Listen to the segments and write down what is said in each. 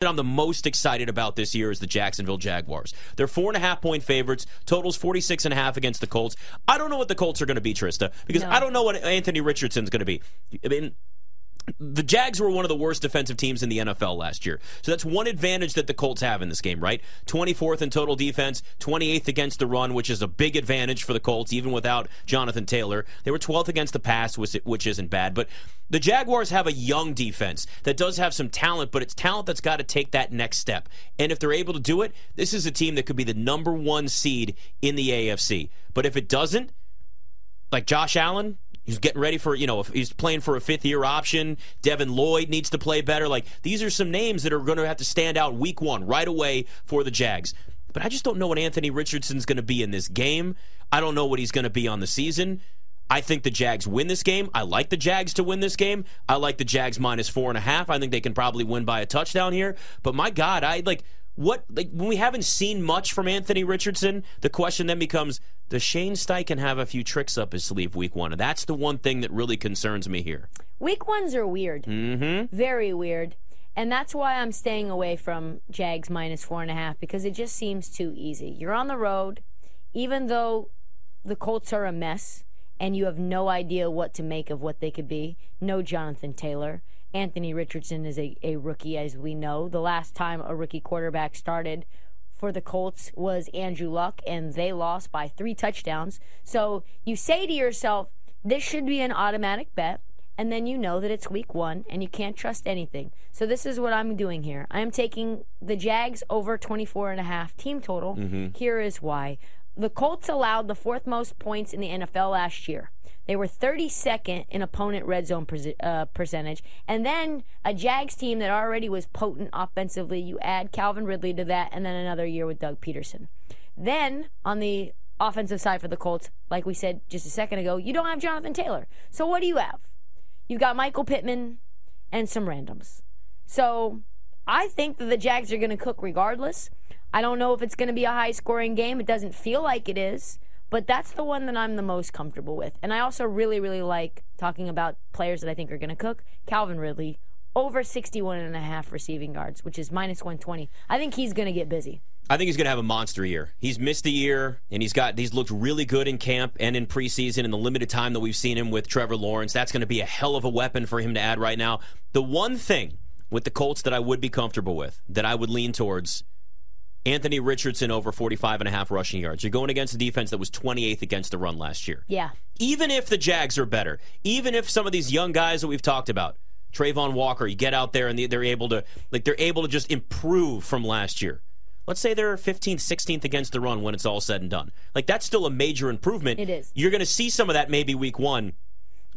that I'm the most excited about this year is the Jacksonville Jaguars. They're four and a half point favorites. Totals 46 and a half against the Colts. I don't know what the Colts are going to be, Trista, because No. I don't know what Anthony Richardson's going to be. I mean, the Jags were one of the worst defensive teams in the NFL last year. So that's one advantage that the Colts have in this game, right? 24th in total defense, 28th against the run, which is a big advantage for the Colts, even without Jonathan Taylor. They were 12th against the pass, which, isn't bad. But the Jaguars have a young defense that does have some talent, but it's talent that's got to take that next step. And if they're able to do it, this is a team that could be the number one seed in the AFC. But if it doesn't, like Josh Allen, he's getting ready for, you know, if he's playing for a fifth year option. Devin Lloyd needs to play better. Like, these are some names that are going to have to stand out week one right away for the Jags. But I just don't know what Anthony Richardson's going to be in this game. I don't know what he's going to be on the season. I think the Jags win this game. I like the Jags to win this game. I like the Jags minus four and a half. I think they can probably win by a touchdown here. But my God, I like what like when we haven't seen much from Anthony Richardson, the question then becomes does Shane Steichen have a few tricks up his sleeve week one? And that's the one thing that really concerns me here. Week ones are weird. Mm-hmm. Very weird. And that's why I'm staying away from Jags minus four and a half because it just seems too easy. You're on the road, even though the Colts are a mess and you have no idea what to make of what they could be. No Jonathan Taylor. Anthony Richardson is a, a rookie, as we know. The last time a rookie quarterback started for the Colts was Andrew Luck, and they lost by three touchdowns. So you say to yourself, this should be an automatic bet and then you know that it's week one and you can't trust anything. So this is what I'm doing here. I am taking the Jags over 24 and a half team total. Mm-hmm. Here is why. The Colts allowed the fourth most points in the NFL last year. They were 32nd in opponent red zone uh, percentage. And then a Jags team that already was potent offensively, you add Calvin Ridley to that, and then another year with Doug Pederson. Then on the offensive side for the Colts, like we said just a second ago, you don't have Jonathan Taylor. So what do you have? You've got Michael Pittman and some randoms. So I think that the Jags are going to cook regardless. I don't know if it's going to be a high scoring game. It doesn't feel like it is, but that's the one that I'm the most comfortable with. And I also really, really like talking about players that I think are going to cook. Calvin Ridley, over 61 and a half receiving yards, which is minus 120. I think he's going to get busy. I think he's going to have a monster year. He's missed a year, and he's got he's looked really good in camp and in preseason. In the limited time that we've seen him with Trevor Lawrence, that's going to be a hell of a weapon for him to add right now. The one thing with the Colts that I would be comfortable with, that I would lean towards, Anthony Richardson over 45 and a half rushing yards. You're going against a defense that was 28th against the run last year. Yeah. Even if the Jags are better, even if some of these young guys that we've talked about, Travon Walker, you get out there and they're able to like they're able to just improve from last year. Let's say they're 15th, 16th against the run when it's all said and done. Like that's still a major improvement. It is. You're going to see some of that maybe week 1.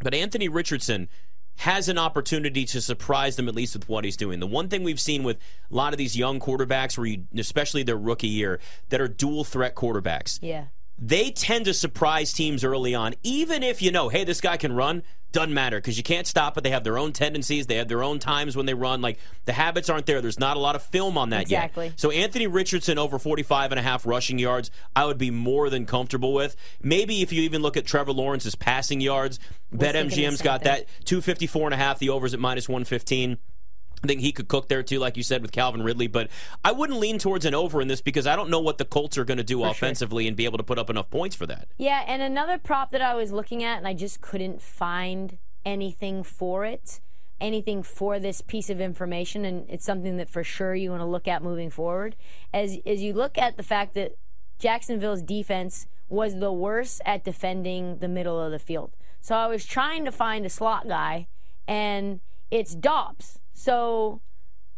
But Anthony Richardson has an opportunity to surprise them at least with what he's doing. The one thing we've seen with a lot of these young quarterbacks where you, especially their rookie year that are dual threat quarterbacks Yeah. They tend to surprise teams early on, even if you know, hey, this guy can run. Doesn't matter because you can't stop it. They have their own tendencies. They have their own times when they run. Like the habits aren't there. There's not a lot of film on that Exactly. yet. So Anthony Richardson over 45 and a half rushing yards, I would be more than comfortable with. Maybe if you even look at Trevor Lawrence's passing yards, BetMGM's got that 254 and a half. The overs at minus 115. I think he could cook there too, like you said, with Calvin Ridley. But I wouldn't lean towards an over in this because I don't know what the Colts are going to do sure. offensively and be able to put up enough points for that. Yeah, and another prop that I was looking at and I just couldn't find anything for it, anything for this piece of information, and it's something that for sure you want to look at moving forward. As as you look at the fact that Jacksonville's defense was the worst at defending the middle of the field. So I was trying to find a slot guy, and it's Dobbs. So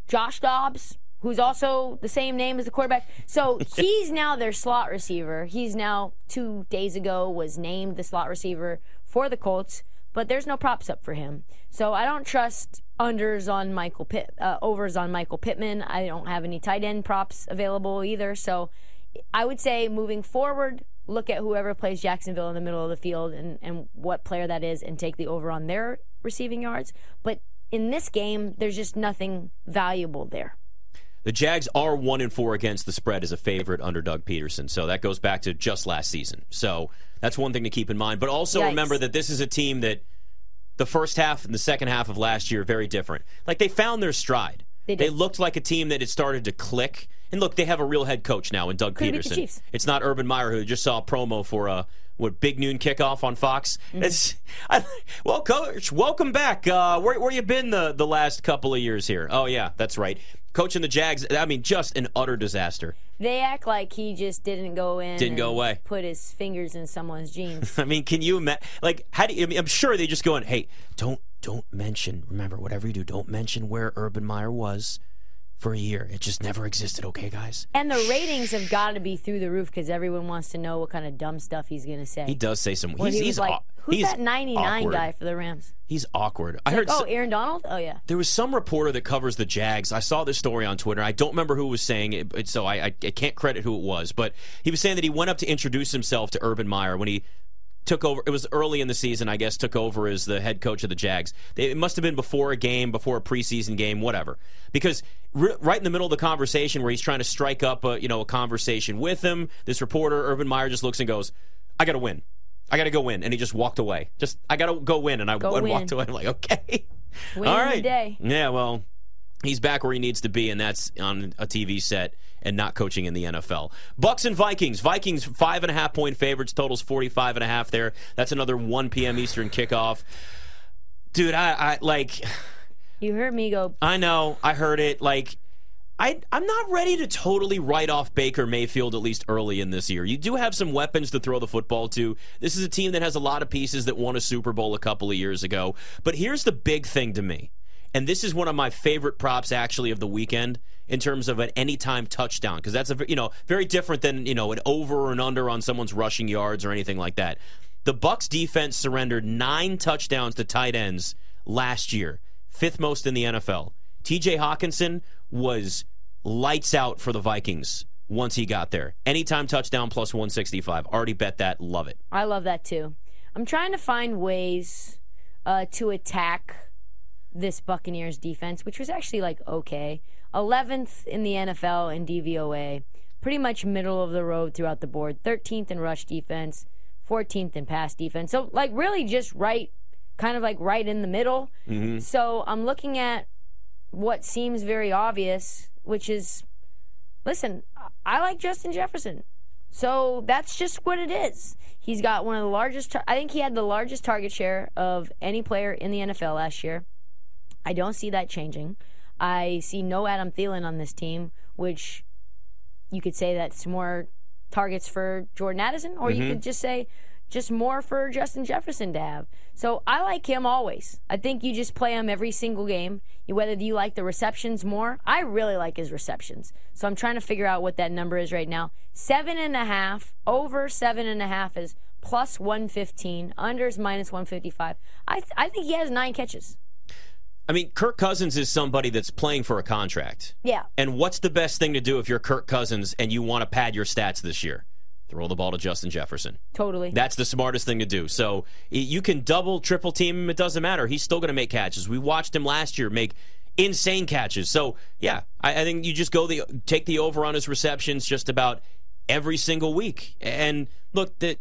Josh Dobbs, who's also the same name as the quarterback. So he's now their slot receiver. He's now two days ago was named the slot receiver for the Colts, but there's no props up for him. So I don't trust unders on Michael Pitt, uh, overs on Michael Pittman. I don't have any tight end props available either. So I would say moving forward, look at whoever plays Jacksonville in the middle of the field and, and what player that is and take the over on their receiving yards. But in this game, there's just nothing valuable there. The Jags are one and four against the spread as a favorite under Doug Pederson. So that goes back to just last season. So that's one thing to keep in mind. But also Yikes. remember that this is a team that the first half and the second half of last year very different. Like they found their stride. They did. looked like a team that had started to click. And look, they have a real head coach now in Doug Could've Pederson. It's not Urban Meyer who just saw a promo for a what big noon kickoff on Fox. Mm-hmm. It's I, well, coach, welcome back. Uh, where where you been the the last couple of years here? Oh yeah, that's right. Coaching the Jags. I mean, just an utter disaster. They act like he just didn't go in. Didn't go away. Put his fingers in someone's jeans. I mean, can you imagine? Like, how do you? I mean, I'm sure they just go in. Hey, don't don't mention. Remember, whatever you do, don't mention where Urban Meyer was for a year. It just never existed. Okay, guys. and the ratings have got to be through the roof because everyone wants to know what kind of dumb stuff he's going to say. He does say some. He's, he he's like, au- "Who's he's that 99 awkward. guy for the Rams?" He's awkward. I Like, heard. oh, so- Aaron Donald. Oh yeah. There was some reporter that covers the Jags. I saw this story on Twitter. I don't remember who was saying it, but- so I, I, I can't credit who it was. But he was saying that he went up to introduce himself to Urban Meyer when he took over. It was early in the season, I guess. Took over as the head coach of the Jags. They, it must have been before a game, before a preseason game, whatever. Because r- right in the middle of the conversation, where he's trying to strike up a you know a conversation with him, this reporter Urban Meyer just looks and goes, "I got to win." I got to go win, and he just walked away. Just I got to go win, and I and win. walked away. I'm like, okay, Win all the day. yeah, well, he's back where he needs to be, and that's on a TV set and not coaching in the NFL. Bucks and Vikings. Vikings five and a half point favorites. Totals 45 and a half there. That's another 1 p.m. Eastern kickoff. Dude, I, I like. You heard me go. I know. I heard it. Like, I I'm not ready to totally write off Baker Mayfield at least early in this year. You do have some weapons to throw the football to. This is a team that has a lot of pieces that won a Super Bowl a couple of years ago. But here's the big thing to me. And this is one of my favorite props actually of the weekend in terms of an anytime touchdown because that's a you know very different than you know an over or an under on someone's rushing yards or anything like that. The Bucks defense surrendered 9 touchdowns to tight ends last year, fifth most in the NFL. TJ Hockenson was lights out for the Vikings once he got there. Anytime touchdown plus 165. Already bet that. Love it. I love that too. I'm trying to find ways uh, to attack this Buccaneers defense, which was actually like okay. 11th in the NFL in DVOA, pretty much middle of the road throughout the board. 13th in rush defense, 14th in pass defense. So like really just right, kind of like right in the middle. Mm-hmm. So I'm looking at what seems very obvious, which is, listen, I like Justin Jefferson. So that's just what it is. He's got one of the largest. Tar- I think he had the largest target share of any player in the NFL last year. I don't see that changing. I see no Adam Thielen on this team, which you could say that's more targets for Jordan Addison, or you could mm-hmm. just say just more for Justin Jefferson to have. So I like him always. I think you just play him every single game. Whether you like the receptions more, I really like his receptions. So I'm trying to figure out what that number is right now. Seven and a half, over seven and a half is plus 115, under is minus 155. I, th- I think he has nine catches. I mean, Kirk Cousins is somebody that's playing for a contract. Yeah. And what's the best thing to do if you're Kirk Cousins and you want to pad your stats this year? Throw the ball to Justin Jefferson. Totally. That's the smartest thing to do. So you can double, triple team him. It doesn't matter. He's still going to make catches. We watched him last year make insane catches. So yeah, I, I think you just go the take the over on his receptions just about every single week. And look, that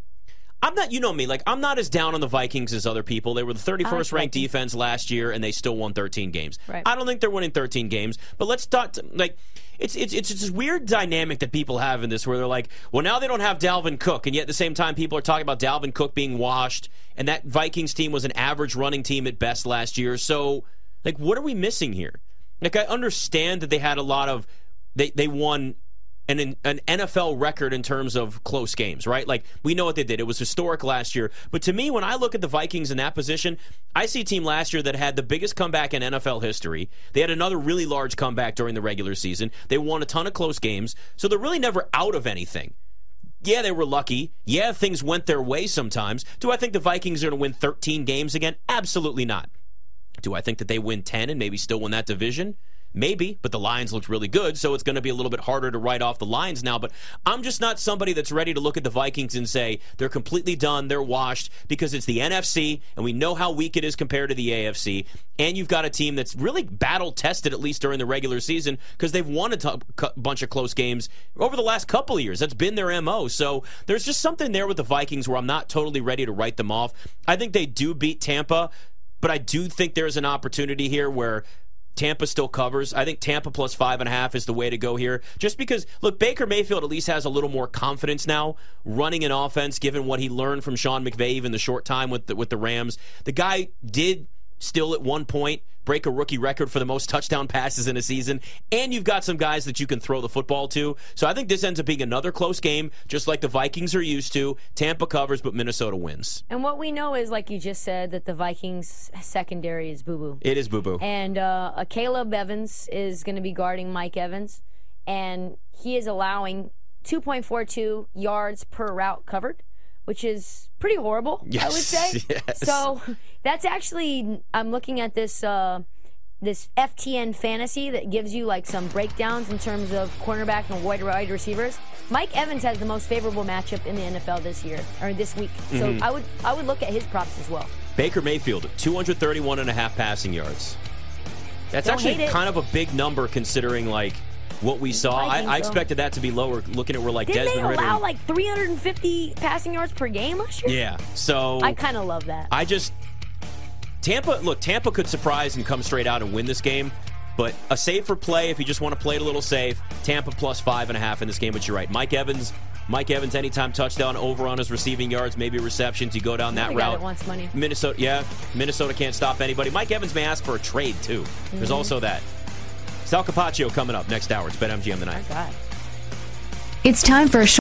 I'm not. You know me. Like I'm not as down on the Vikings as other people. They were the 31st ranked Vikings. defense last year, and they still won 13 games. Right. I don't think they're winning 13 games. But let's start. Like it's it's it's this weird dynamic that people have in this, where they're like, well, now they don't have Dalvin Cook, and yet at the same time, people are talking about Dalvin Cook being washed, and that Vikings team was an average running team at best last year. So, like, what are we missing here? Like, I understand that they had a lot of they they won an an NFL record in terms of close games, right? Like we know what they did. It was historic last year. But to me, when I look at the Vikings in that position, I see a team last year that had the biggest comeback in NFL history. They had another really large comeback during the regular season. They won a ton of close games. So they're really never out of anything. Yeah, they were lucky. Yeah, things went their way sometimes. Do I think the Vikings are going to win 13 games again? Absolutely not. Do I think that they win 10 and maybe still win that division? Maybe, but the Lions looked really good, so it's going to be a little bit harder to write off the Lions now. But I'm just not somebody that's ready to look at the Vikings and say they're completely done, they're washed, because it's the NFC, and we know how weak it is compared to the AFC. And you've got a team that's really battle tested, at least during the regular season, because they've won a bunch of close games over the last couple of years. That's been their MO. So there's just something there with the Vikings where I'm not totally ready to write them off. I think they do beat Tampa, but I do think there's an opportunity here where Tampa still covers. I think Tampa plus five and a half is the way to go here. Just because, look, Baker Mayfield at least has a little more confidence now running an offense, given what he learned from Sean McVay in the short time with the, with the Rams. The guy did still at one point break a rookie record for the most touchdown passes in a season, and you've got some guys that you can throw the football to. So I think this ends up being another close game, just like the Vikings are used to. Tampa covers, but Minnesota wins. And what we know is, like you just said, that the Vikings secondary is boo boo. It is boo boo. And uh, Caleb Evans is going to be guarding Mike Evans, and he is allowing 2.42 yards per route covered which is pretty horrible, yes, I would say. Yes. So that's actually I'm looking at this uh, this FTN fantasy that gives you like some breakdowns in terms of cornerback and wide wide receivers. Mike Evans has the most favorable matchup in the NFL this year or this week. So Mm-hmm. I would I would look at his props as well. Baker Mayfield, 231 and a half passing yards. That's Don't actually kind of a big number considering like what we saw. I, I expected that to be lower. Looking at where like Didn't Desmond they Ridder. allow like 350 passing yards per game last year? yeah. So I kind of love that. I just Tampa. Look, Tampa could surprise and come straight out and win this game. But a safer play if you just want to play it a little safe. Tampa plus five and a half in this game. But you're right, Mike Evans. Mike Evans, anytime touchdown over on his receiving yards, maybe receptions. You go down that route. Minnesota, yeah, Minnesota can't stop anybody. Mike Evans may ask for a trade too. There's Mm-hmm. also that. Sal Capaccio coming up next hour. It's BetMGM tonight. It's time for a